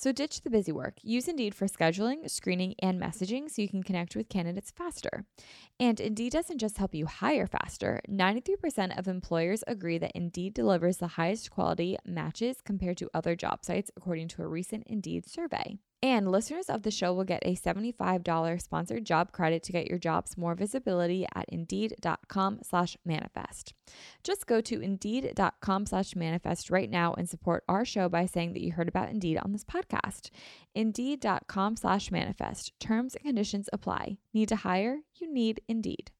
So ditch the busy work. Use Indeed for scheduling, screening, and messaging so you can connect with candidates faster. And Indeed doesn't just help you hire faster. 93% of employers agree that Indeed delivers the highest quality matches compared to other job sites, according to a recent Indeed survey. And listeners of the show will get a $75 sponsored job credit to get your jobs more visibility at indeed.com slash manifest. Just go to indeed.com slash manifest right now and support our show by saying that you heard about Indeed on this podcast. Indeed.com slash manifest. Terms and conditions apply. Need to hire? You need Indeed.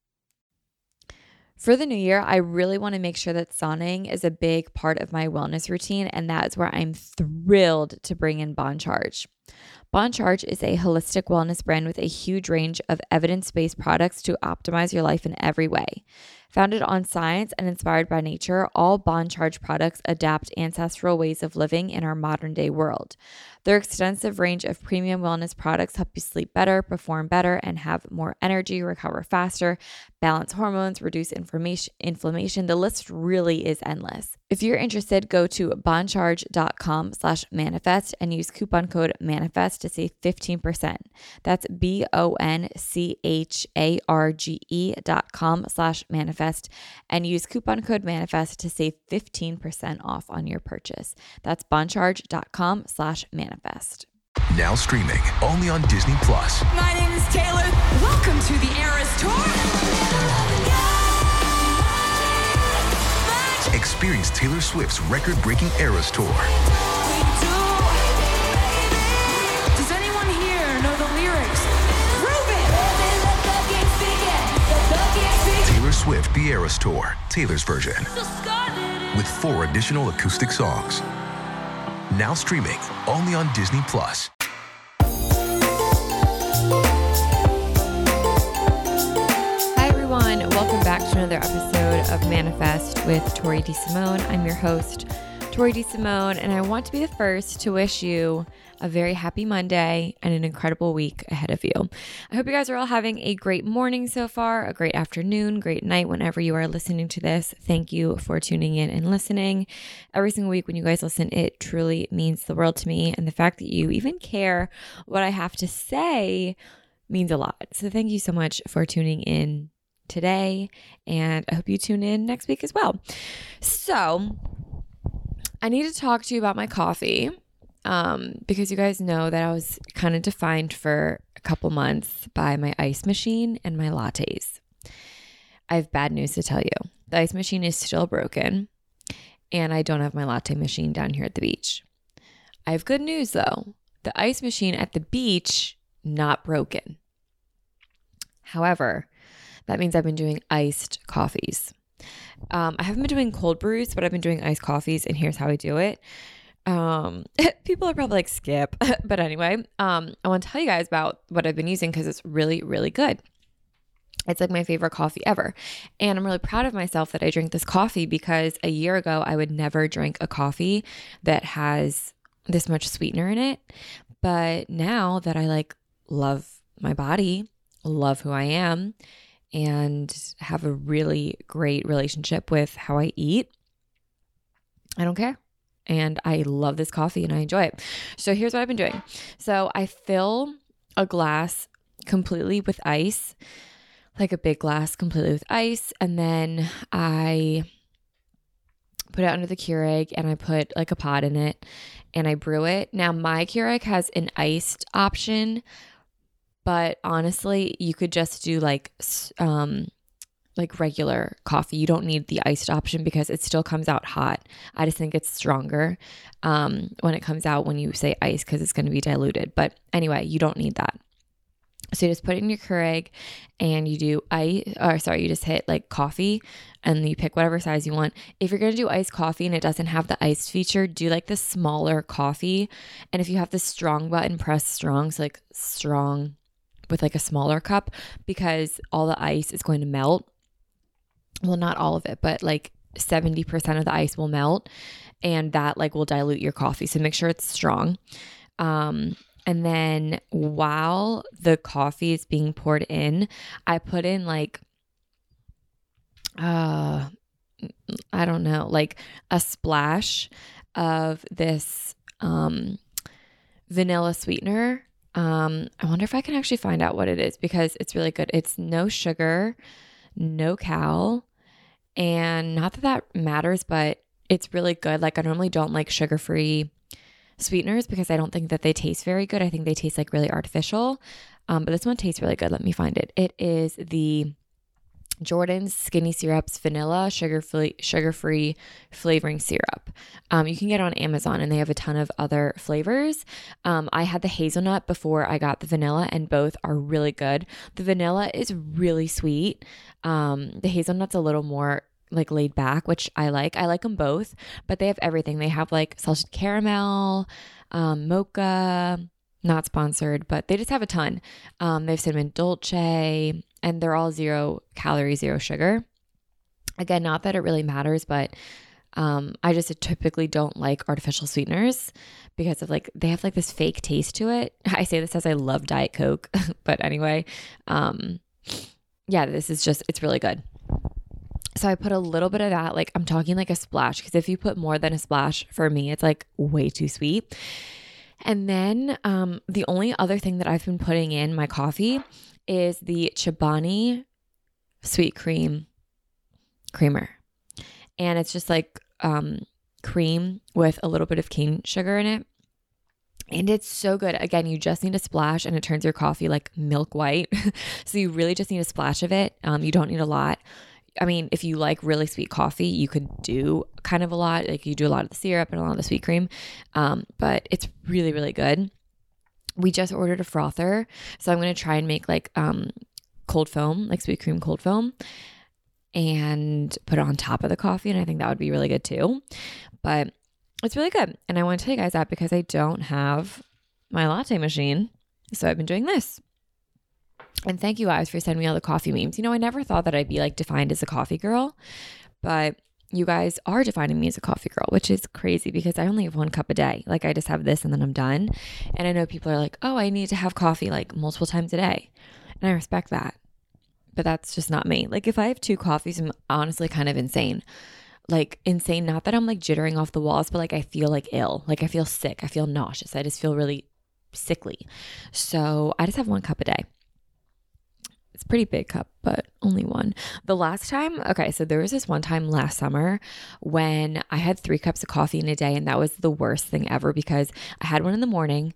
For the new year, I really want to make sure that sauning is a big part of my wellness routine, and that is where I'm thrilled to bring in Bon Charge. Bon Charge is a holistic wellness brand with a huge range of evidence based products to optimize your life in every way. Founded on science and inspired by nature, all Bon Charge products adapt ancestral ways of living in our modern day world. Their extensive range of premium wellness products help you sleep better, perform better, and have more energy, recover faster, balance hormones, reduce inflammation. The list really is endless. If you're interested, go to boncharge.com slash manifest and use coupon code manifest to save 15%. That's B-O-N-C-H-A-R-G-E dot com slash manifest and use coupon code manifest to save 15% off on your purchase. That's boncharge.com slash manifest. Now streaming only on Disney Plus. My name is Taylor. Welcome to the Eras Tour. Experience Taylor Swift's record-breaking Eras Tour. Does anyone here know the lyrics? Prove it. Taylor Swift The Eras Tour, Taylor's version, with four additional acoustic songs. Now streaming only on Disney Plus. Welcome back to another episode of Manifest with Tori DeSimone. I'm your host, Tori DeSimone, and I want to be the first to wish you a very happy Monday and an incredible week ahead of you. I hope you guys are all having a great morning so far, a great afternoon, great night whenever you are listening to this. Thank you for tuning in and listening. Every single week when you guys listen, it truly means the world to me. And the fact that you even care what I have to say means a lot. So thank you so much for tuning in today. And I hope you tune in next week as well. So I need to talk to you about my coffee um, because you guys know that I was kind of defined for a couple months by my ice machine and my lattes. I have bad news to tell you. The ice machine is still broken, and I don't have my latte machine down here at the beach. I have good news though. The ice machine at the beach not broken. However, that means I've been doing iced coffees. Um, I haven't been doing cold brews, but I've been doing iced coffees, and here's how I do it. Um, people are probably like skip, but anyway, um, I want to tell you guys about what I've been using because it's really, really good. It's like my favorite coffee ever. And I'm really proud of myself that I drink this coffee because a year ago I would never drink a coffee that has this much sweetener in it. But now that I like love my body, love who I am, and have a really great relationship with how I eat, I don't care. And I love this coffee and I enjoy it. So here's what I've been doing. So I fill a glass completely with ice, like a big glass completely with ice. And then I put it under the Keurig and I put like a pot in it and I brew it. Now, my Keurig has an iced option, but honestly, you could just do like um like regular coffee. You don't need the iced option because it still comes out hot. I just think it's stronger um, when it comes out when you say ice because it's going to be diluted. But anyway, you don't need that. So you just put it in your Keurig and you do ice, or sorry, you just hit like coffee and you pick whatever size you want. If you're going to do iced coffee and it doesn't have the iced feature, do like the smaller coffee. And if you have the strong button, press strong. So like strong with like a smaller cup because all the ice is going to melt well not all of it but like 70% of the ice will melt and that like will dilute your coffee. So make sure it's strong. Um, and then while the coffee is being poured in, I put in like, uh, I don't know, like a splash of this um, vanilla sweetener. Um, I wonder if I can actually find out what it is because it's really good. It's no sugar, no cal, and not that that matters, but it's really good. Like I normally don't like sugar free sweeteners because I don't think that they taste very good. I think they taste like really artificial. Um, but this one tastes really good. Let me find it. It is the Jordan's Skinny Syrups Vanilla Sugar Free Sugar Free Flavoring Syrup. Um, you can get on Amazon, and they have a ton of other flavors. Um, I had the hazelnut before I got the vanilla, and both are really good. The vanilla is really sweet. Um, the hazelnut's a little more like laid back, which I like. I like them both, but they have everything. They have like salted caramel, um, mocha, not sponsored, but they just have a ton. Um, they have cinnamon dolce, and they're all zero calorie, zero sugar. Again, not that it really matters, but um, I just typically don't like artificial sweeteners because of like they have like this fake taste to it. I say this as I love Diet Coke, but anyway, um, yeah, this is just it's really good. So I put a little bit of that, like I'm talking like a splash, because if you put more than a splash, for me, it's like way too sweet. And then um, the only other thing that I've been putting in my coffee is the Chobani sweet cream creamer. And it's just like um, cream with a little bit of cane sugar in it. And it's so good. Again, you just need a splash and it turns your coffee like milk white. so you really just need a splash of it. Um, you don't need a lot. I mean, if you like really sweet coffee, you could do kind of a lot. Like you do a lot of the syrup and a lot of the sweet cream. Um, but it's really, really good. We just ordered a frother. So I'm going to try and make like um, cold foam, like sweet cream cold foam, and put it on top of the coffee. And I think that would be really good too. But it's really good. And I want to tell you guys that because I don't have my latte machine. So I've been doing this. And thank you guys for sending me all the coffee memes. You know, I never thought that I'd be like defined as a coffee girl, but you guys are defining me as a coffee girl, which is crazy because I only have one cup a day. Like I just have this and then I'm done. And I know people are like, oh, I need to have coffee like multiple times a day. And I respect that. But that's just not me. Like if I have two coffees, I'm honestly kind of insane. Like insane, not that I'm like jittering off the walls, but like I feel like ill. Like I feel sick. I feel nauseous. I just feel really sickly. So I just have one cup a day. It's pretty big cup, but only one. The last time, okay, so there was this one time last summer when I had three cups of coffee in a day, and that was the worst thing ever because I had one in the morning,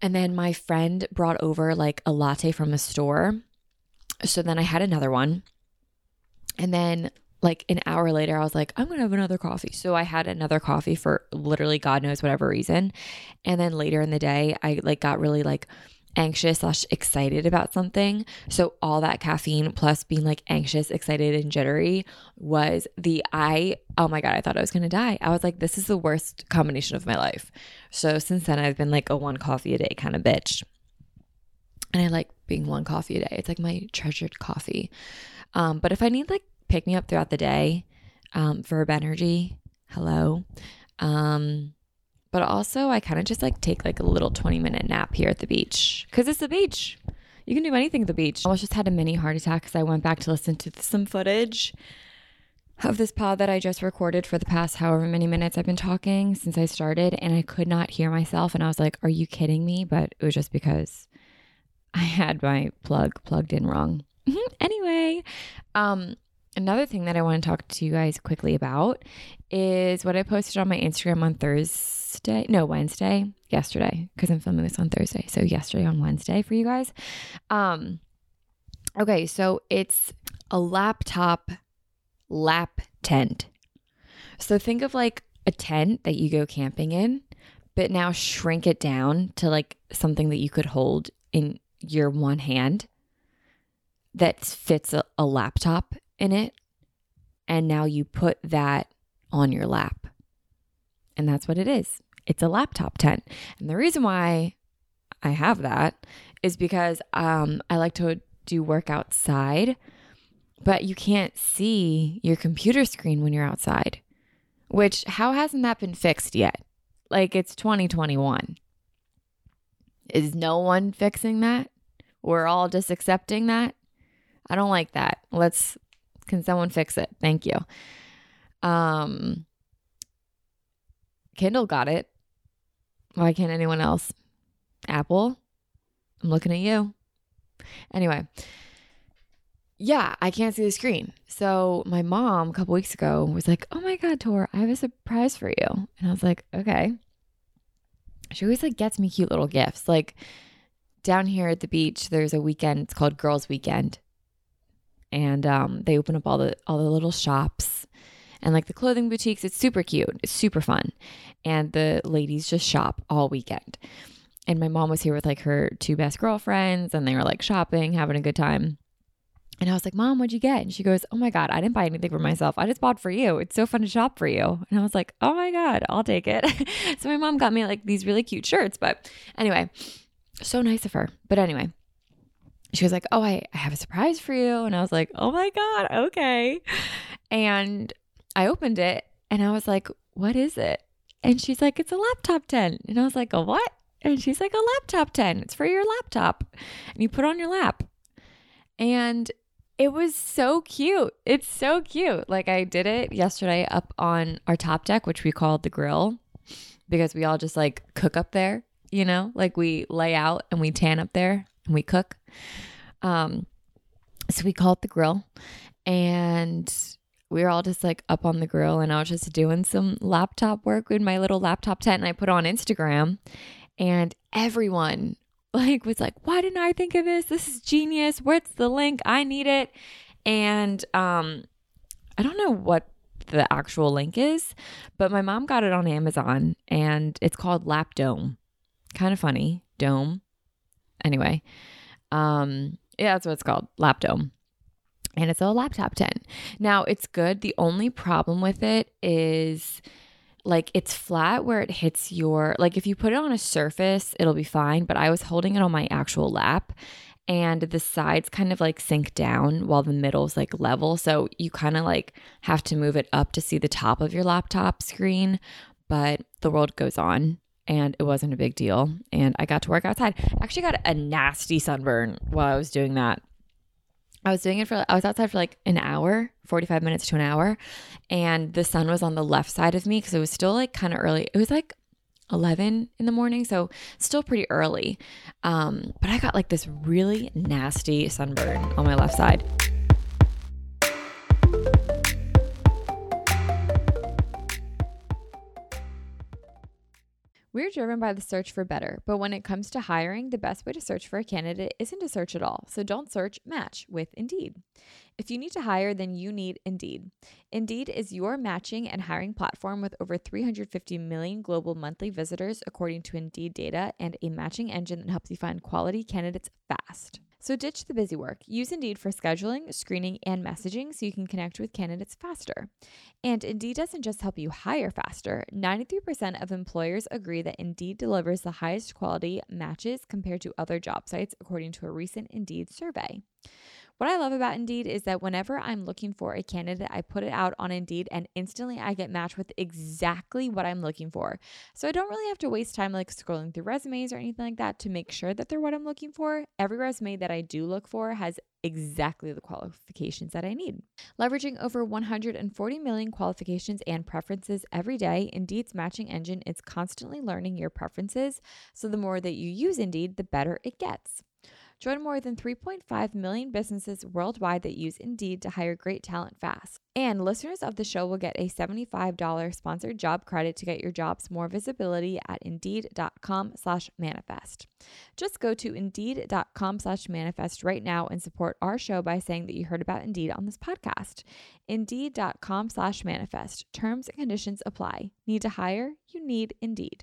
and then my friend brought over like a latte from a store. So then I had another one. And then like an hour later, I was like, I'm gonna have another coffee. So I had another coffee for literally God knows whatever reason. And then later in the day, I like got really like anxious slash excited about something. So all that caffeine plus being like anxious, excited, and jittery was the I oh my god, I thought I was gonna die. I was like, this is the worst combination of my life. So since then I've been like a one coffee a day kind of bitch. And I like being one coffee a day. It's like my treasured coffee. Um, but if I need like pick me up throughout the day, um, verb energy, hello. Um, but also, I kind of just like take like a little 20 minute nap here at the beach because it's the beach. You can do anything at the beach. I almost just had a mini heart attack because I went back to listen to some footage of this pod that I just recorded for the past however many minutes I've been talking since I started, and I could not hear myself. And I was like, Are you kidding me? But it was just because I had my plug plugged in wrong. anyway, um, another thing that I want to talk to you guys quickly about is what I posted on my Instagram on Thursday, no, Wednesday, yesterday, because I'm filming this on Thursday. So yesterday on Wednesday for you guys. Um, okay, so it's a laptop lap tent. So think of like a tent that you go camping in, but now shrink it down to like something that you could hold in your one hand that fits a, a laptop in it. And now you put that on your lap. And that's what it is it's a laptop tent. And the reason why I have that is because um, I like to do work outside but you can't see your computer screen when you're outside. Which, how hasn't that been fixed yet? Like it's 2021. Is no one fixing that? We're all just accepting that? I don't like that. Let's, can someone fix it? Thank you. Um, Kindle got it. Why can't anyone else? Apple, I'm looking at you. Anyway, yeah, I can't see the screen. So my mom a couple weeks ago was like, "Oh my god, Tor, I have a surprise for you." And I was like, "Okay." She always like gets me cute little gifts. Like down here at the beach, there's a weekend. It's called Girls Weekend, and um, they open up all the all the little shops and like the clothing boutiques. It's super cute. It's super fun, and the ladies just shop all weekend. And my mom was here with like her two best girlfriends, and they were like shopping, having a good time. And I was like, Mom, what'd you get? And she goes, Oh my God, I didn't buy anything for myself. I just bought for you. It's so fun to shop for you. And I was like, Oh my God, I'll take it. so my mom got me like these really cute shirts. But anyway, so nice of her. But anyway, she was like, Oh, I, I have a surprise for you. And I was like, Oh my God, okay. And I opened it and I was like, What is it? And she's like, It's a laptop tent. And I was like, A what? And she's like, A laptop tent. It's for your laptop. And you put on your lap. And it was so cute. It's so cute. Like I did it yesterday up on our top deck, which we called the grill because we all just like cook up there, you know? Like we lay out and we tan up there and we cook. Um so we call it the grill and we were all just like up on the grill and I was just doing some laptop work with my little laptop tent and I put on Instagram and everyone like was like why didn't i think of this? This is genius. What's the link? I need it. And um i don't know what the actual link is but my mom got it on amazon and it's called lap dome kind of funny. Dome. Anyway um yeah that's what it's called. Lap dome and it's a laptop tent now it's good. The only problem with it is like it's flat where it hits your like if you put it on a surface it'll be fine but i was holding it on my actual lap and the sides kind of like sink down while the middle's like level. So you kind of like have to move it up to see the top of your laptop screen but the world goes on and it wasn't a big deal and i got to work outside. I actually got a nasty sunburn while i was doing that I was doing it for, I was outside for like an hour, 45 minutes to an hour. And the sun was on the left side of me because it was still like kind of early. It was like 11 in the morning. So still pretty early. Um, but I got like this really nasty sunburn on my left side. We're driven by the search for better, but when it comes to hiring, the best way to search for a candidate isn't to search at all. So don't search, match with Indeed. If you need to hire, then you need Indeed. Indeed is your matching and hiring platform with over 350 million global monthly visitors, according to Indeed data, and a matching engine that helps you find quality candidates fast. So ditch the busy work. Use Indeed for scheduling, screening, and messaging so you can connect with candidates faster. And Indeed doesn't just help you hire faster. 93% of employers agree that Indeed delivers the highest quality matches compared to other job sites, according to a recent Indeed survey. What I love about Indeed is that whenever I'm looking for a candidate, I put it out on Indeed and instantly I get matched with exactly what I'm looking for. So I don't really have to waste time like scrolling through resumes or anything like that to make sure that they're what I'm looking for. Every resume that I do look for has exactly the qualifications that I need. Leveraging over 140 million qualifications and preferences every day, Indeed's matching engine is constantly learning your preferences. So the more that you use Indeed, the better it gets. Join more than 3.5 million businesses worldwide that use Indeed to hire great talent fast. And listeners of the show will get a $75 sponsored job credit to get your jobs more visibility at indeed.com slash manifest. Just go to indeed.com slash manifest right now and support our show by saying that you heard about Indeed on this podcast. Indeed.com slash manifest. Terms and conditions apply. Need to hire? You need Indeed.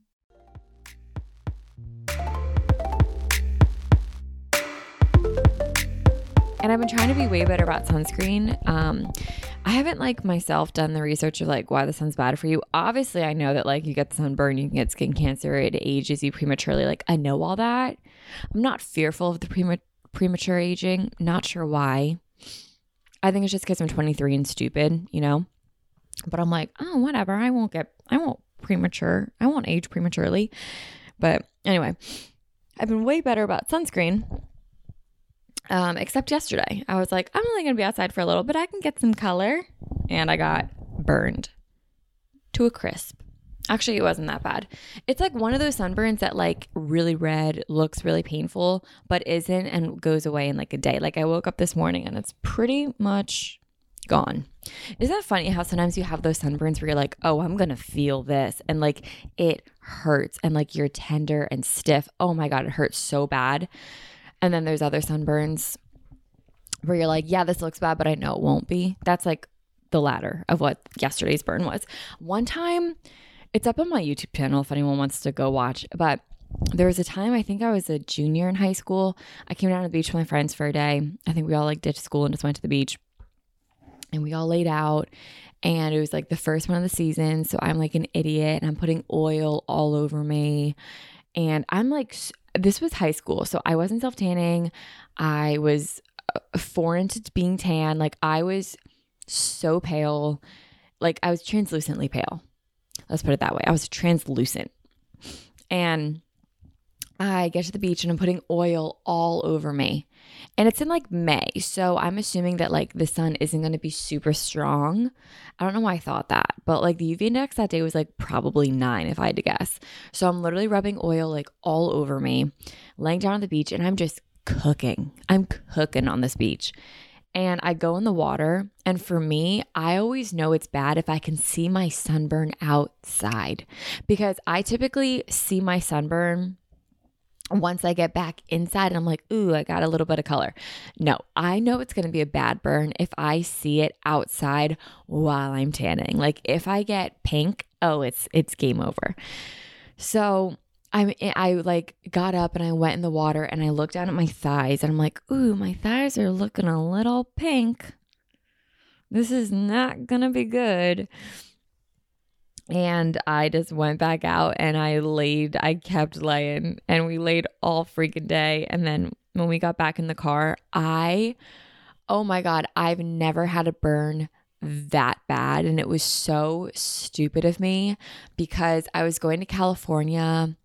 And I've been trying to be way better about sunscreen. Um, I haven't like myself done the research of like why the sun's bad for you. Obviously, I know that like you get sunburn, you can get skin cancer, it ages you prematurely. Like I know all that. I'm not fearful of the prema- premature aging. Not sure why. I think it's just because I'm 23 and stupid, you know. But I'm like, oh, whatever. I won't get. I won't premature. I won't age prematurely. But anyway, I've been way better about sunscreen um, except yesterday, I was like, I'm only going to be outside for a little bit. I can get some color. And I got burned to a crisp. Actually, it wasn't that bad. It's like one of those sunburns that like really red, looks really painful, but isn't and goes away in like a day. Like I woke up this morning and it's pretty much gone. Isn't that funny how sometimes you have those sunburns where you're like, oh, I'm going to feel this. And like it hurts and like you're tender and stiff. Oh my God, it hurts so bad. And then there's other sunburns where you're like, yeah, this looks bad, but I know it won't be. That's like the latter of what yesterday's burn was. One time, it's up on my YouTube channel if anyone wants to go watch, but there was a time I think I was a junior in high school. I came down to the beach with my friends for a day. I think we all like ditched school and just went to the beach. And we all laid out and it was like the first one of the season. So I'm like an idiot and I'm putting oil all over me. And I'm like this was high school, so I wasn't self tanning. I was uh, foreign to being tan. Like I was so pale. Like I was translucently pale. Let's put it that way. I was translucent. And I get to the beach and I'm putting oil all over me. And it's in like May. So I'm assuming that like the sun isn't going to be super strong. I don't know why I thought that, but like the UV index that day was like probably nine if I had to guess. So I'm literally rubbing oil like all over me, laying down on the beach, and I'm just cooking. I'm cooking on this beach. And I go in the water. And for me, I always know it's bad if I can see my sunburn outside because I typically see my sunburn once I get back inside and I'm like, ooh, I got a little bit of color. No, I know it's going to be a bad burn if I see it outside while I'm tanning. Like if I get pink, oh, it's it's game over. So I I like got up and I went in the water and I looked down at my thighs and I'm like, ooh, my thighs are looking a little pink. This is not gonna be good. And I just went back out and I laid, I kept laying and we laid all freaking day. And then when we got back in the car, I, oh my God, I've never had a burn that bad. And it was so stupid of me because I was going to California.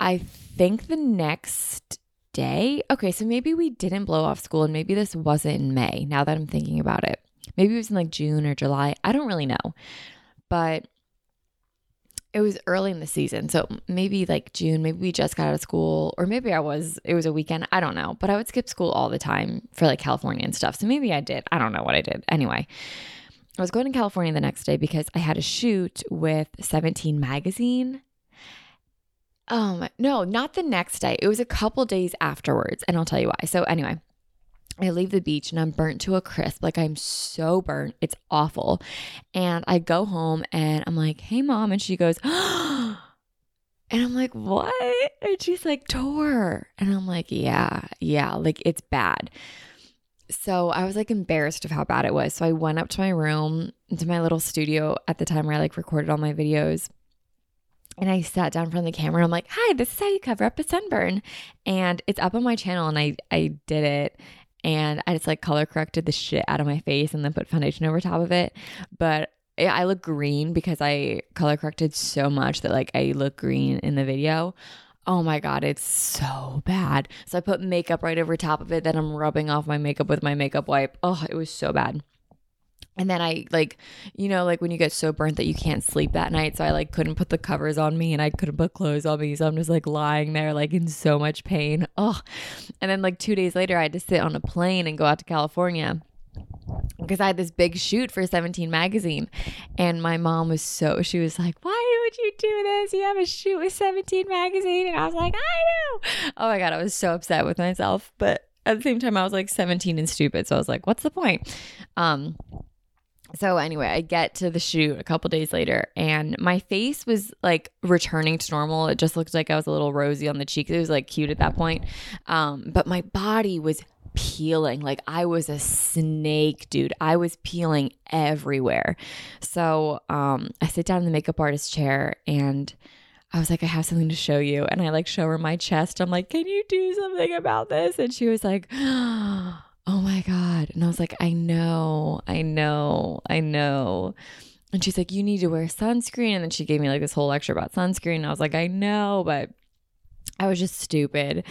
I think the next day. Okay, so maybe we didn't blow off school and maybe this wasn't in May now that I'm thinking about it. Maybe it was in like June or July. I don't really know. But it was early in the season. So maybe like June, maybe we just got out of school, or maybe I was, it was a weekend. I don't know. But I would skip school all the time for like California and stuff. So maybe I did. I don't know what I did. Anyway, I was going to California the next day because I had a shoot with 17 Magazine. Um, no, not the next day. It was a couple days afterwards, and I'll tell you why. So anyway, I leave the beach and I'm burnt to a crisp. Like I'm so burnt. It's awful. And I go home and I'm like, "Hey mom." And she goes, and I'm like, "What?" And she's like, "Tor." And I'm like, "Yeah. Yeah, like it's bad." So I was like embarrassed of how bad it was. So I went up to my room, into my little studio at the time where I like recorded all my videos and I sat down in front of the camera. I'm like, "Hi, this is how you cover up a sunburn," and it's up on my channel. And I I did it, and I just like color corrected the shit out of my face, and then put foundation over top of it. But I look green because I color corrected so much that like I look green in the video. Oh my God, it's so bad. So I put makeup right over top of it. Then I'm rubbing off my makeup with my makeup wipe. Oh, it was so bad. And then I like, you know, like when you get so burnt that you can't sleep that night. So I like couldn't put the covers on me and I couldn't put clothes on me. So I'm just like lying there, like in so much pain. Oh. And then like two days later, I had to sit on a plane and go out to California because I had this big shoot for 17 magazine. And my mom was so, she was like, why would you do this? You have a shoot with 17 magazine. And I was like, I know. Oh my God. I was so upset with myself. But at the same time, I was like 17 and stupid. So I was like, what's the point? Um, so anyway, I get to the shoot a couple days later and my face was like returning to normal. It just looked like I was a little rosy on the cheeks. It was like cute at that point. Um, but my body was peeling like I was a snake, dude. I was peeling everywhere. So um, I sit down in the makeup artist chair and I was like, I have something to show you. And I like show her my chest. I'm like, can you do something about this? And she was like, oh my God. And I was like, I know, I know, I know. And she's like, you need to wear sunscreen. And then she gave me like this whole lecture about sunscreen. And I was like, I know, but I was just stupid.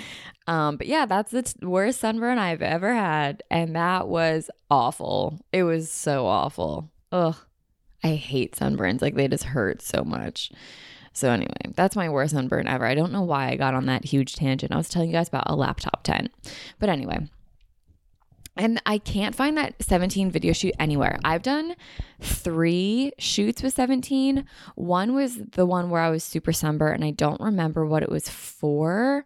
Um, but yeah, that's the t- worst sunburn I've ever had. And that was awful. It was so awful. Ugh. I hate sunburns. Like they just hurt so much. So anyway, that's my worst sunburn ever. I don't know why I got on that huge tangent. I was telling you guys about a laptop tent. But anyway, and I can't find that 17 video shoot anywhere. I've done three shoots with 17. One was the one where I was super sunburned, and I don't remember what it was for,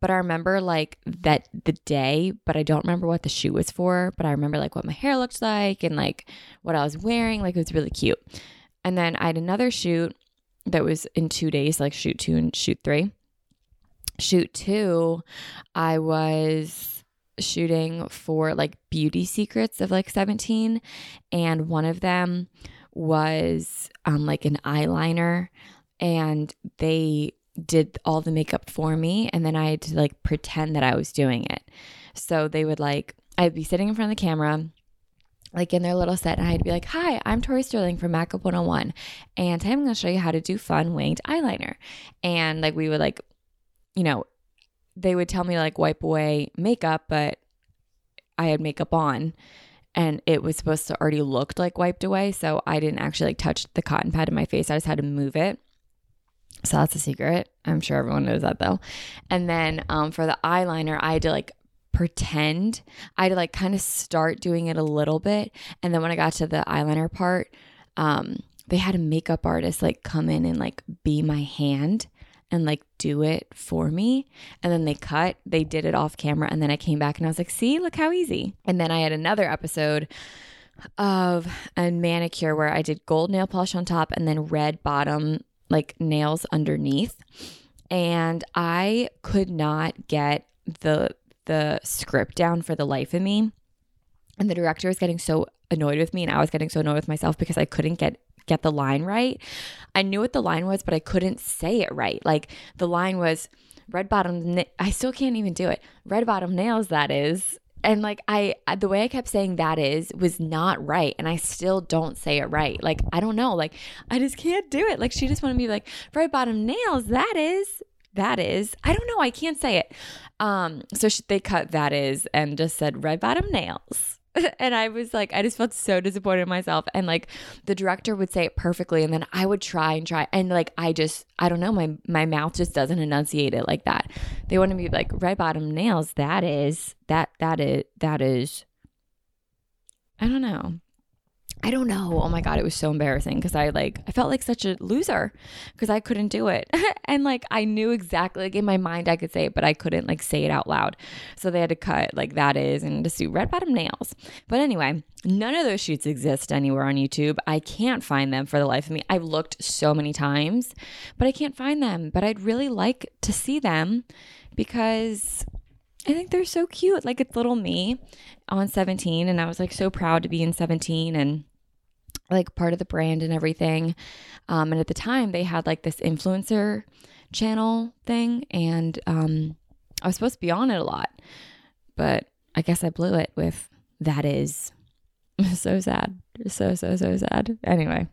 but I remember like that the day, but I don't remember what the shoot was for. But I remember like what my hair looked like and like what I was wearing. Like it was really cute. And then I had another shoot that was in two days, like shoot two and shoot three. Shoot two, I was shooting for like beauty secrets of like 17 and one of them was um like an eyeliner and they did all the makeup for me and then I had to like pretend that I was doing it. So they would like I'd be sitting in front of the camera like in their little set and I'd be like, "Hi, I'm Tori Sterling from Makeup 101 and today I'm going to show you how to do fun winged eyeliner." And like we would like you know, they would tell me like wipe away makeup, but I had makeup on and it was supposed to already looked like wiped away. So I didn't actually like touch the cotton pad in my face. I just had to move it. So that's a secret. I'm sure everyone knows that though. And then um, for the eyeliner, I had to like pretend. I had to like kind of start doing it a little bit. And then when I got to the eyeliner part, um, they had a makeup artist like come in and like be my hand and like do it for me. And then they cut, they did it off camera. And then I came back and I was like, see, look how easy. And then I had another episode of a manicure where I did gold nail polish on top and then red bottom, like nails underneath. And I could not get the the script down for the life of me. And the director was getting so annoyed with me and I was getting so annoyed with myself because I couldn't get get the line right. I knew what the line was, but I couldn't say it right. Like the line was red bottom, I still can't even do it. Red bottom nails, that is. And like I, the way I kept saying that is was not right. And I still don't say it right. Like, I don't know. Like, I just can't do it. Like, she just wanted me like, red bottom nails, that is that is i don't know i can't say it um so she, they cut that is and just said red bottom nails and I was like, I just felt so disappointed in myself. And like the director would say it perfectly, and then I would try and try, and like I just, I don't know, my my mouth just doesn't enunciate it like that. They want to be like red bottom nails. That is that that is that is. I don't know. I don't know. Oh my god, it was so embarrassing because I like I felt like such a loser because I couldn't do it. and like I knew exactly like in my mind I could say it, but I couldn't like say it out loud. So they had to cut like that is and to do red bottom nails. But anyway, none of those shoots exist anywhere on YouTube. I can't find them for the life of me. I've looked so many times, but I can't find them. But I'd really like to see them because I think they're so cute. Like it's little me on 17 and I was like so proud to be in 17 and like part of the brand and everything. Um, and at the time they had like this influencer channel thing and um, I was supposed to be on it a lot. But I guess I blew it with that is so sad. So so so sad. Anyway,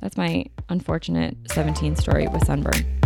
that's my unfortunate 17 story with sunburn.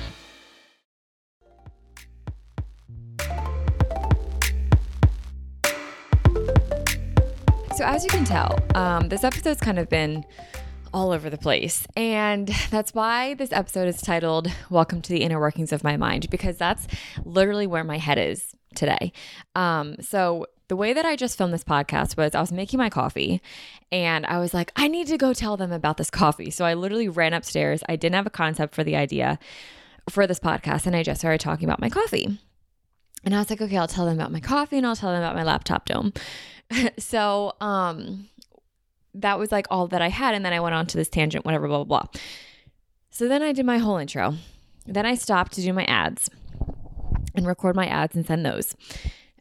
So, as you can tell, um, this episode's kind of been all over the place. And that's why this episode is titled Welcome to the Inner Workings of My Mind, because that's literally where my head is today. Um, so, the way that I just filmed this podcast was I was making my coffee and I was like, I need to go tell them about this coffee. So I literally ran upstairs. I didn't have a concept for the idea for this podcast and I just started talking about my coffee. And I was like, okay, I'll tell them about my coffee and I'll tell them about my laptop dome. so um that was like all that I had. And then I went on to this tangent, whatever, blah, blah, blah. So then I did my whole intro. Then I stopped to do my ads and record my ads and send those.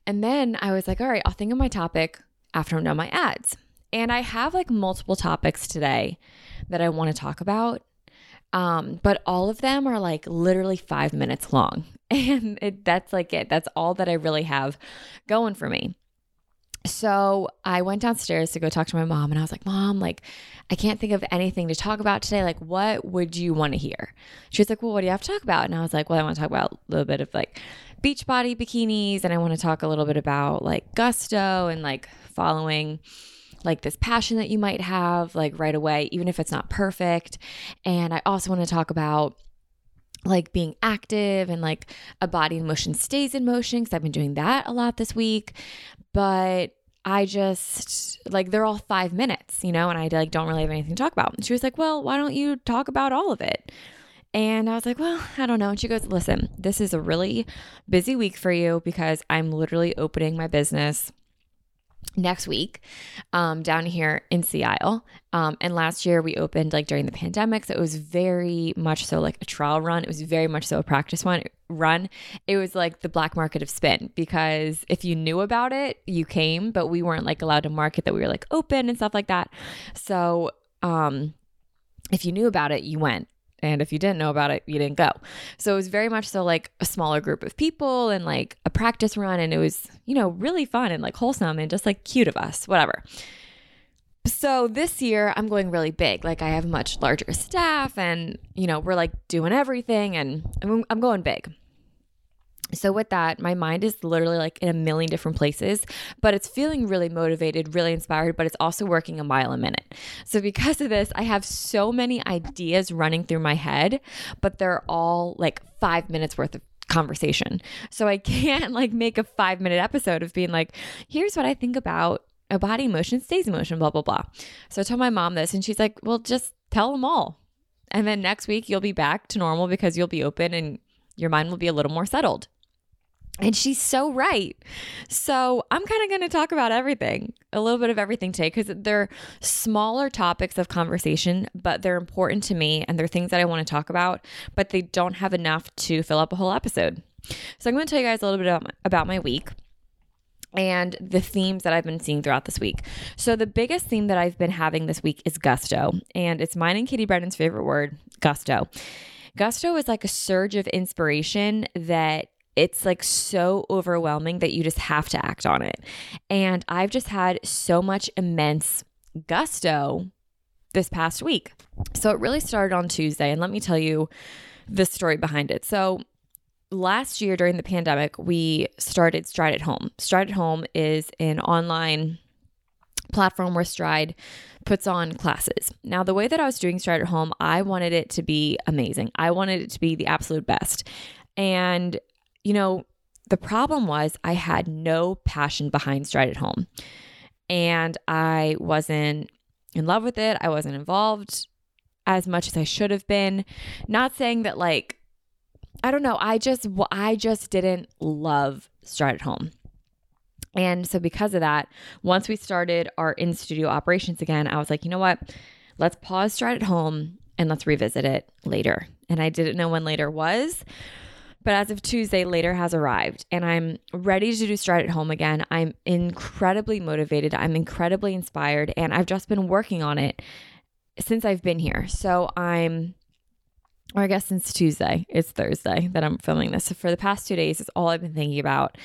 And then I was like, all right, I'll think of my topic after I'm done my ads. And I have like multiple topics today that I want to talk about. Um, but all of them are like literally five minutes long. And it, that's like it. That's all that I really have going for me. So I went downstairs to go talk to my mom and I was like, Mom, like, I can't think of anything to talk about today. Like, what would you want to hear? She was like, Well, what do you have to talk about? And I was like, Well, I want to talk about a little bit of like beach body bikinis and I want to talk a little bit about like gusto and like following like this passion that you might have like right away, even if it's not perfect. And I also want to talk about like being active and like a body in motion stays in motion because I've been doing that a lot this week. But I just like they're all five minutes, you know, and I like don't really have anything to talk about. And she was like, Well, why don't you talk about all of it? And I was like, Well, I don't know. And she goes, Listen, this is a really busy week for you because I'm literally opening my business next week um, down here in Sea Isle. Um, and last year we opened like during the pandemic. So it was very much so like a trial run. It was very much so a practice one run. It was like the black market of spin because if you knew about it, you came, but we weren't like allowed to market that we were like open and stuff like that. So um, if you knew about it, you went. And if you didn't know about it, you didn't go. So it was very much so like a smaller group of people and like a practice run. And it was, you know, really fun and like wholesome and just like cute of us, whatever. So this year I'm going really big. Like I have much larger staff and, you know, we're like doing everything and I'm, going big. So, with that, my mind is literally like in a million different places, but it's feeling really motivated, really inspired, but it's also working a mile a minute. So, because of this, I have so many ideas running through my head, but they're all like five minutes worth of conversation. So, I can't like make a five minute episode of being like, here's what I think about a body motion stays in motion, blah, blah, blah. So, I told my mom this, and she's like, well, just tell them all. And then next week, you'll be back to normal because you'll be open and your mind will be a little more settled. And she's so right. So I'm kind of going to talk about everything, a little bit of everything today, because they're smaller topics of conversation, but they're important to me and they're things that I want to talk about, but they don't have enough to fill up a whole episode. So I'm going to tell you guys a little bit about my, week and the themes that I've been seeing throughout this week. So the biggest theme that I've been having this week is gusto, and it's mine and Katie Brennan's favorite word, gusto. Gusto is like a surge of inspiration that it's like so overwhelming that you just have to act on it. And I've just had so much immense gusto this past week. So it really started on Tuesday. And let me tell you the story behind it. So last year during the pandemic, we started Stride at Home. Stride at Home is an online platform where Stride puts on classes. Now, the way that I was doing Stride at Home, I wanted it to be amazing. I wanted it to be the absolute best. And you know, the problem was I had no passion behind Stride at Home. And I wasn't in love with it. I wasn't involved as much as I should have been. Not saying that like I don't know, I just I just didn't love Stride at Home. And so because of that, once we started our in studio operations again, I was like, you know what? Let's pause Stride at Home and let's revisit it later. And I didn't know when later was. But as of Tuesday, later has arrived and I'm ready to do Stride at Home again. I'm incredibly motivated. I'm incredibly inspired and I've just been working on it since I've been here. So I'm, or I guess since Tuesday, it's Thursday that I'm filming this. So for the past two days, it's all I've been thinking about.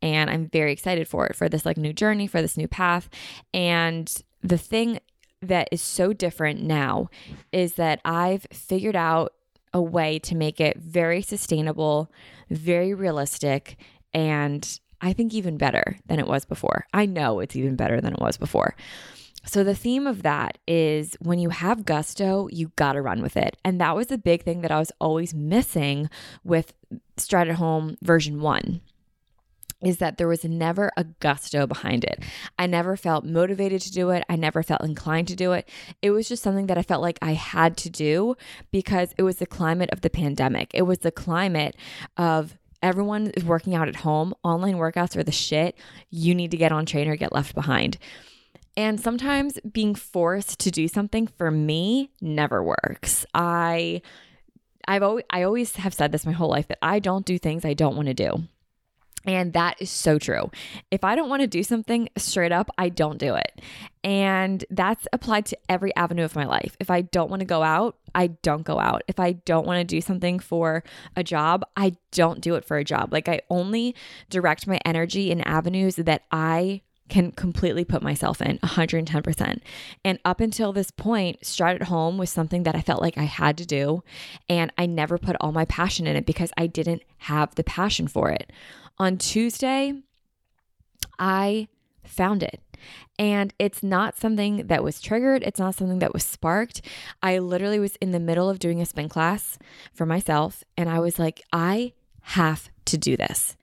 And I'm very excited for it, for this like new journey, for this new path. And the thing that is so different now is that I've figured out a way to make it very sustainable, very realistic, and I think even better than it was before. I know it's even better than it was before. So, the theme of that is when you have gusto, you got to run with it. And that was the big thing that I was always missing with Stride at Home version one is that there was never a gusto behind it. I never felt motivated to do it. I never felt inclined to do it. It was just something that I felt like I had to do because it was the climate of the pandemic. It was the climate of everyone is working out at home. Online workouts are the shit. You need to get on train or get left behind. And sometimes being forced to do something for me never works. I I've always I always have said this my whole life that I don't do things I don't want to do. And that is so true. If I don't want to do something straight up, I don't do it. And that's applied to every avenue of my life. If I don't want to go out, I don't go out. If I don't want to do something for a job, I don't do it for a job. Like I only direct my energy in avenues that I can completely put myself in 110%. And up until this point, Stride at Home was something that I felt like I had to do. And I never put all my passion in it because I didn't have the passion for it. On Tuesday, I found it. And it's not something that was triggered. It's not something that was sparked. I literally was in the middle of doing a spin class for myself. And I was like, I have to do this.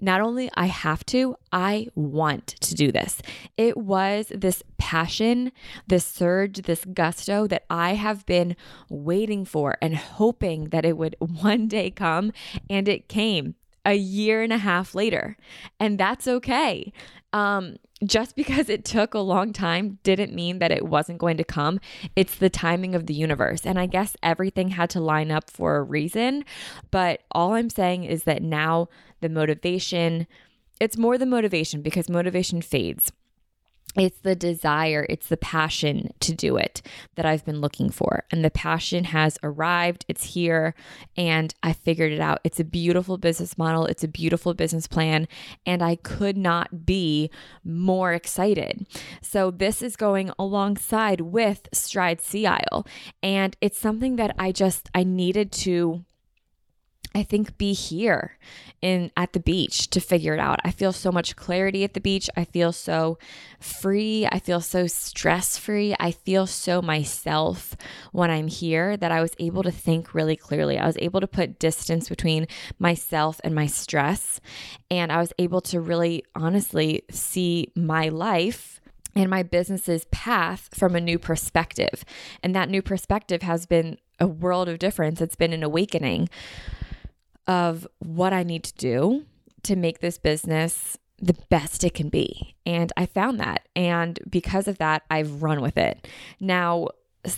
Not only I have to, I want to do this. It was this passion, this surge, this gusto that I have been waiting for and hoping that it would one day come. And it came a year and a half later. And that's okay. Um, just because it took a long time didn't mean that it wasn't going to come. It's the timing of the universe. And I guess everything had to line up for a reason. But all I'm saying is that now the motivation, it's more the motivation because motivation fades. It's the desire, it's the passion to do it that I've been looking for. And the passion has arrived, it's here, and I figured it out. It's a beautiful business model, it's a beautiful business plan, and I could not be more excited. So, this is going alongside with Stride Sea Isle, and it's something that I just I needed to I think be here in at the beach to figure it out. I feel so much clarity at the beach. I feel so free. I feel so stress-free. I feel so myself when I'm here that I was able to think really clearly. I was able to put distance between myself and my stress and I was able to really honestly see my life and my business's path from a new perspective. And that new perspective has been a world of difference. It's been an awakening of what I need to do to make this business the best it can be. And I found that. And because of that, I've run with it. Now,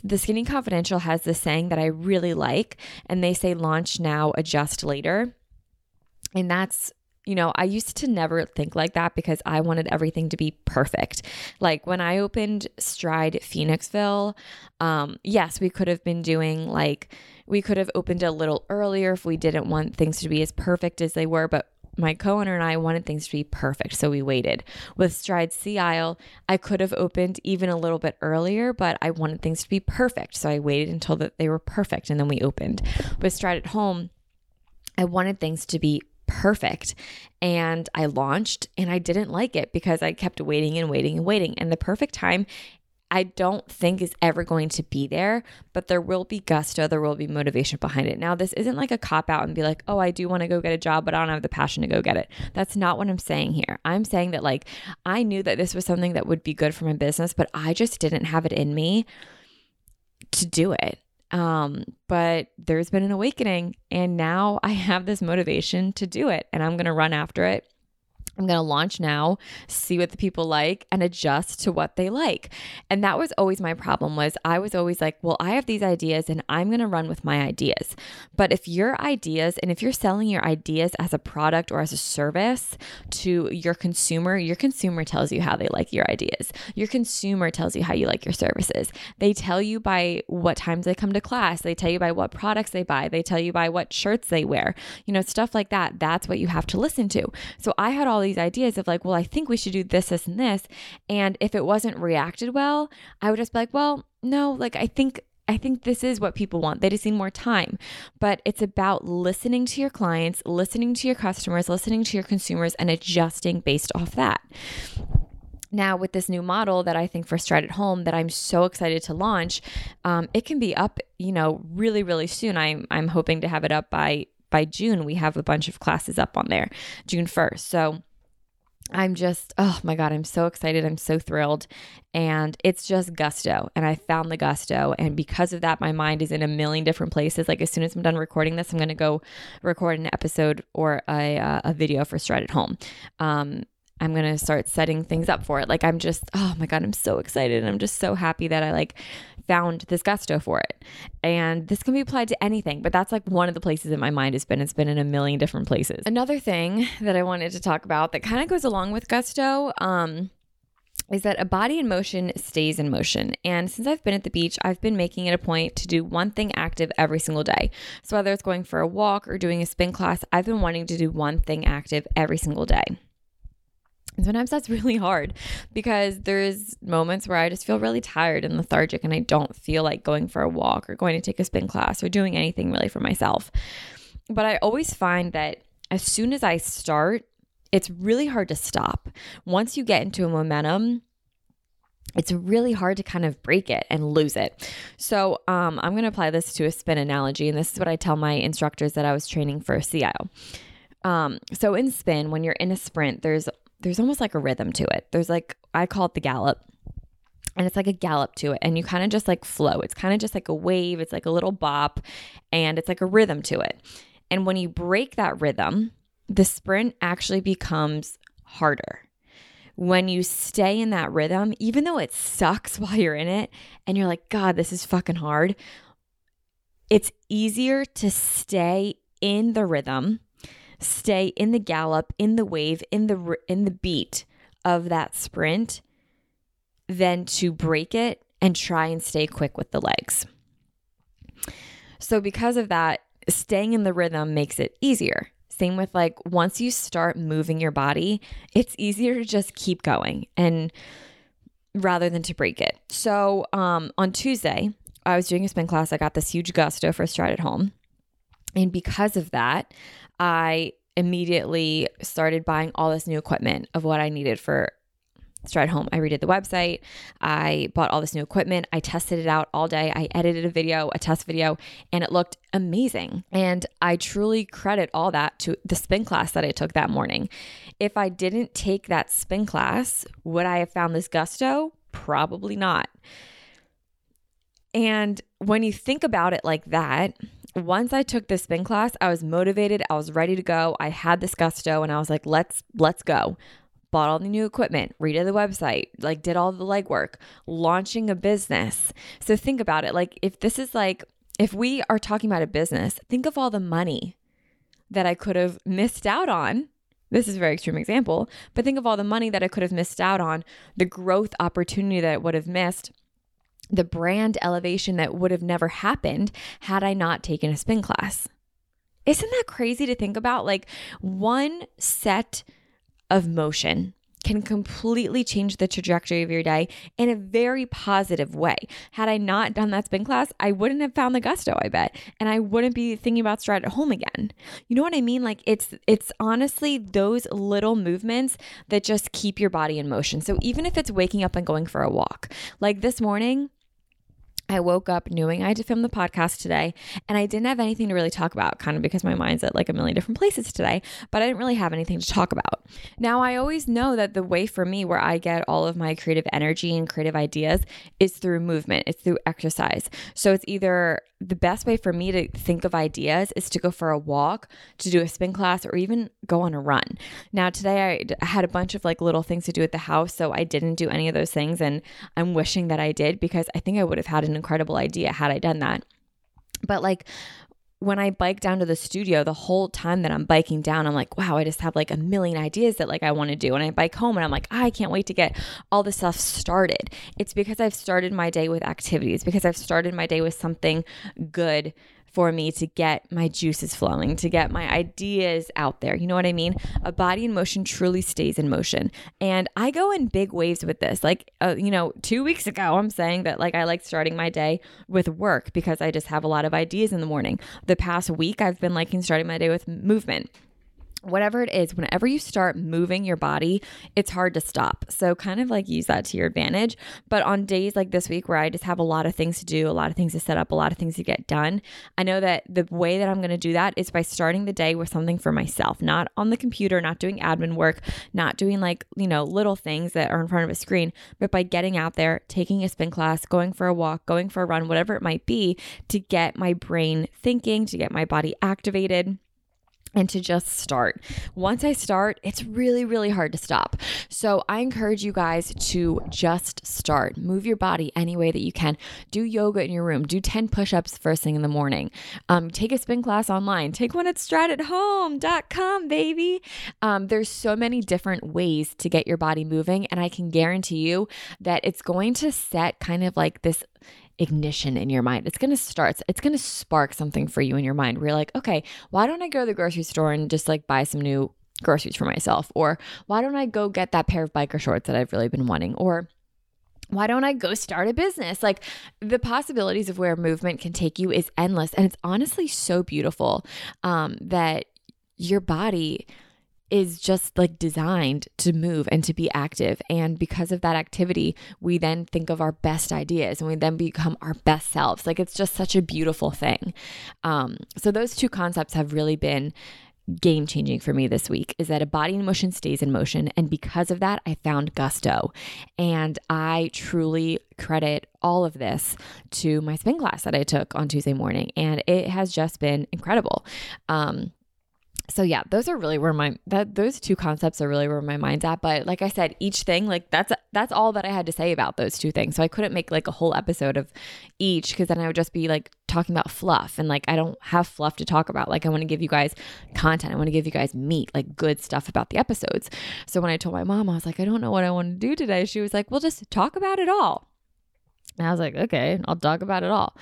the Skinny Confidential has this saying that I really like, and they say launch now, adjust later. And that's you know, I used to never think like that because I wanted everything to be perfect. Like when I opened Stride Phoenixville, um, yes, we could have been doing like, we could have opened a little earlier if we didn't want things to be as perfect as they were, but my co-owner and I wanted things to be perfect, so we waited. With Stride Sea Isle, I could have opened even a little bit earlier, but I wanted things to be perfect, so I waited until that they were perfect and then we opened. With Stride at Home, I wanted things to be perfect. And I launched and I didn't like it because I kept waiting and waiting and waiting. And the perfect time I don't think is ever going to be there, but there will be gusto, there will be motivation behind it. Now, this isn't like a cop out and be like, oh, I do want to go get a job, but I don't have the passion to go get it. That's not what I'm saying here. I'm saying that, like, I knew that this was something that would be good for my business, but I just didn't have it in me to do it. Um, but there's been an awakening, and now I have this motivation to do it, and I'm going to run after it. I'm going to launch now, see what the people like and adjust to what they like. And that was always my problem was I was always like, well, I have these ideas and I'm going to run with my ideas. But if your ideas and if you're selling your ideas as a product or as a service to your consumer, your consumer tells you how they like your ideas. Your consumer tells you how you like your services. They tell you by what times they come to class, they tell you by what products they buy, they tell you by what shirts they wear. You know, stuff like that. That's what you have to listen to. So I had all these ideas of like, well, I think we should do this, this, and this. And if it wasn't reacted well, I would just be like, well, no, like I think I think this is what people want. They just need more time. But it's about listening to your clients, listening to your customers, listening to your consumers, and adjusting based off that. Now, with this new model that I think for Stride at Home that I'm so excited to launch, um, it can be up, you know, really, really soon. I'm I'm hoping to have it up by by June. We have a bunch of classes up on there, June first. So I'm just, oh my God, I'm so excited. I'm so thrilled. And it's just gusto. And I found the gusto. And because of that, my mind is in a million different places. Like as soon as I'm done recording this, I'm going to go record an episode or a, uh, a video for Stride at Home. Um, I'm going to start setting things up for it. Like I'm just, oh my God, I'm so excited. I'm just so happy that I like found this gusto for it. And this can be applied to anything, but that's like one of the places that my mind has been. It's been in a million different places. Another thing that I wanted to talk about that kind of goes along with gusto, um, is that a body in motion stays in motion. And since I've been at the beach, I've been making it a point to do one thing active every single day. So whether it's going for a walk or doing a spin class, I've been wanting to do one thing active every single day. And sometimes that's really hard because there's moments where I just feel really tired and lethargic and I don't feel like going for a walk or going to take a spin class or doing anything really for myself. But I always find that as soon as I start, it's really hard to stop. Once you get into a momentum, it's really hard to kind of break it and lose it. So, um, I'm going to apply this to a spin analogy. And this is what I tell my instructors that I was training for Isle. Um, so in spin, when you're in a sprint, there's there's almost like a rhythm to it. There's like, I call it the gallop. And it's like a gallop to it. And you kind of just like flow. It's kind of just like a wave. It's like a little bop and it's like a rhythm to it. And when you break that rhythm, the sprint actually becomes harder. when you stay in that rhythm, even though it sucks while you're in it and you're like, God, this is fucking hard, it's easier to stay in the rhythm, stay in the gallop, in the wave, in the in the beat of that sprint than to break it and try and stay quick with the legs. So because of that, staying in the rhythm makes it easier. Same with like once you start moving your body, it's easier to just keep going and rather than to break it. So um, on Tuesday, I was doing a spin class. I got this huge gusto for a Stride at Home. And because of that, I immediately started buying all this new equipment of what I needed for Stride Home. I redid the website. I bought all this new equipment. I tested it out all day. I edited a video, a test video, and it looked amazing. And I truly credit all that to the spin class that I took that morning. If I didn't take that spin class, would I have found this gusto? Probably not. And when you think about it like that, once I took the spin class, I was motivated, I was ready to go. I had this gusto and I was like, let's let's go bought all the new equipment, redid the website, like did all the legwork, launching a business. So think about it. Like if this is like, if we are talking about a business, think of all the money that I could have missed out on. This is a very extreme example, but think of all the money that I could have missed out on, the growth opportunity that I would have missed, the brand elevation that would have never happened had I not taken a spin class. Isn't that crazy to think about? Like one set of motion can completely change the trajectory of your day in a very positive way. Had I not done that spin class, I wouldn't have found the gusto, I bet, and I wouldn't be thinking about stride at home again. You know what I mean? Like it's it's honestly those little movements that just keep your body in motion. So even if it's waking up and going for a walk, like this morning, I woke up knowing I had to film the podcast today, and I didn't have anything to really talk about, kind of because my mind's at like a million different places today, but I didn't really have anything to talk about. Now, I always know that the way for me where I get all of my creative energy and creative ideas is through movement, it's through exercise. So it's either the best way for me to think of ideas is to go for a walk, to do a spin class, or even go on a run. Now, today I had a bunch of like little things to do at the house, so I didn't do any of those things. And I'm wishing that I did because I think I would have had an incredible idea had I done that. But like when I bike down to the studio, the whole time that I'm biking down, I'm like, wow, I just have like a million ideas that like I want to do. And I bike home and I'm like, I can't wait to get all this stuff started. It's because I've started my day with activities, because I've started my day with something good for me to get my juices flowing, to get my ideas out there. You know what I mean? A body in motion truly stays in motion. And I go in big waves with this. Like, uh, you know, two weeks ago, I'm saying that like I like starting my day with work because I just have a lot of ideas in the morning. The past week, I've been liking starting my day with movement whatever it is, whenever you start moving your body, it's hard to stop. So, kind of like use that to your advantage. But on days like this week where I just have a lot of things to do, a lot of things to set up, a lot of things to get done, I know that the way that I'm going to do that is by starting the day with something for myself, not on the computer, not doing admin work, not doing like, you know, little things that are in front of a screen, but by getting out there, taking a spin class, going for a walk, going for a run, whatever it might be, to get my brain thinking, to get my body activated and to just start. Once I start, it's really, really hard to stop. So I encourage you guys to just start. Move your body any way that you can. Do yoga in your room. Do 10 push ups first thing in the morning. Um, take a spin class online. Take one at strideathome.com, baby. Um, there's so many different ways to get your body moving. And I can guarantee you that it's going to set kind of like this ignition in your mind. It's going to start, it's going to spark something for you in your mind where you're like, okay, why don't I go to the grocery store and just like buy some new groceries for myself? Or why don't I go get that pair of biker shorts that I've really been wanting? Or why don't I go start a business? Like the possibilities of where movement can take you is endless. And it's honestly so beautiful um, that your body is just like designed to move and to be active. And because of that activity, we then think of our best ideas and we then become our best selves. Like it's just such a beautiful thing. Um, so, those two concepts have really been game changing for me this week is that a body in motion stays in motion. And because of that, I found gusto. And I truly credit all of this to my spin class that I took on Tuesday morning. And it has just been incredible. Um, so yeah those are really where my that those two concepts are really where my mind's at. But like i said each thing like that's that's all that i had to say about those two things. So i couldn't make like a whole episode of each because then i would just be like talking about fluff and like i don't have fluff to talk about. Like i want to give you guys content. I want to give you guys meat like good stuff about the episodes. So when i told my mom i was like i don't know what i want to do today. She was like well just talk about it all. And i was like okay i'll talk about it all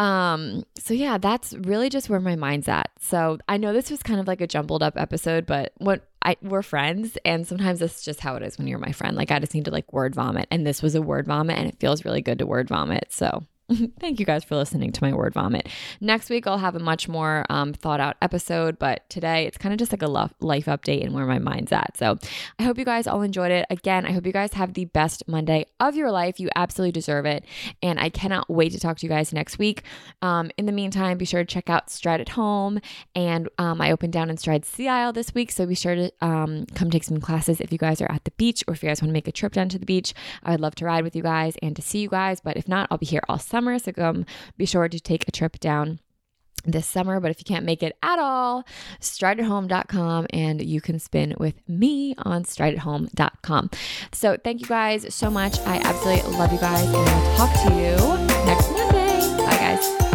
um, so yeah, that's really just where my mind's at. So I know this was kind of like a jumbled up episode, but what I we're friends and sometimes that's just how it is when you're my friend. Like I just need to like word vomit and this was a word vomit and it feels really good to word vomit. So Thank you guys for listening to my word vomit. Next week, I'll have a much more um, thought out episode, but today it's kind of just like a life update and where my mind's at. So I hope you guys all enjoyed it. Again, I hope you guys have the best Monday of your life. You absolutely deserve it. And I cannot wait to talk to you guys next week. Um, in the meantime, be sure to check out Stride at Home. And um, I opened down in Stride Sea Isle this week. So be sure to um, come take some classes if you guys are at the beach or if you guys want to make a trip down to the beach. I would love to ride with you guys and to see you guys. But if not, I'll be here all summer summer. So come be sure to take a trip down this summer. But if you can't make it at all, strideathome.com and you can spin with me on strideathome.com. So thank you guys so much. I absolutely love you guys and I'll talk to you next Monday. Bye guys.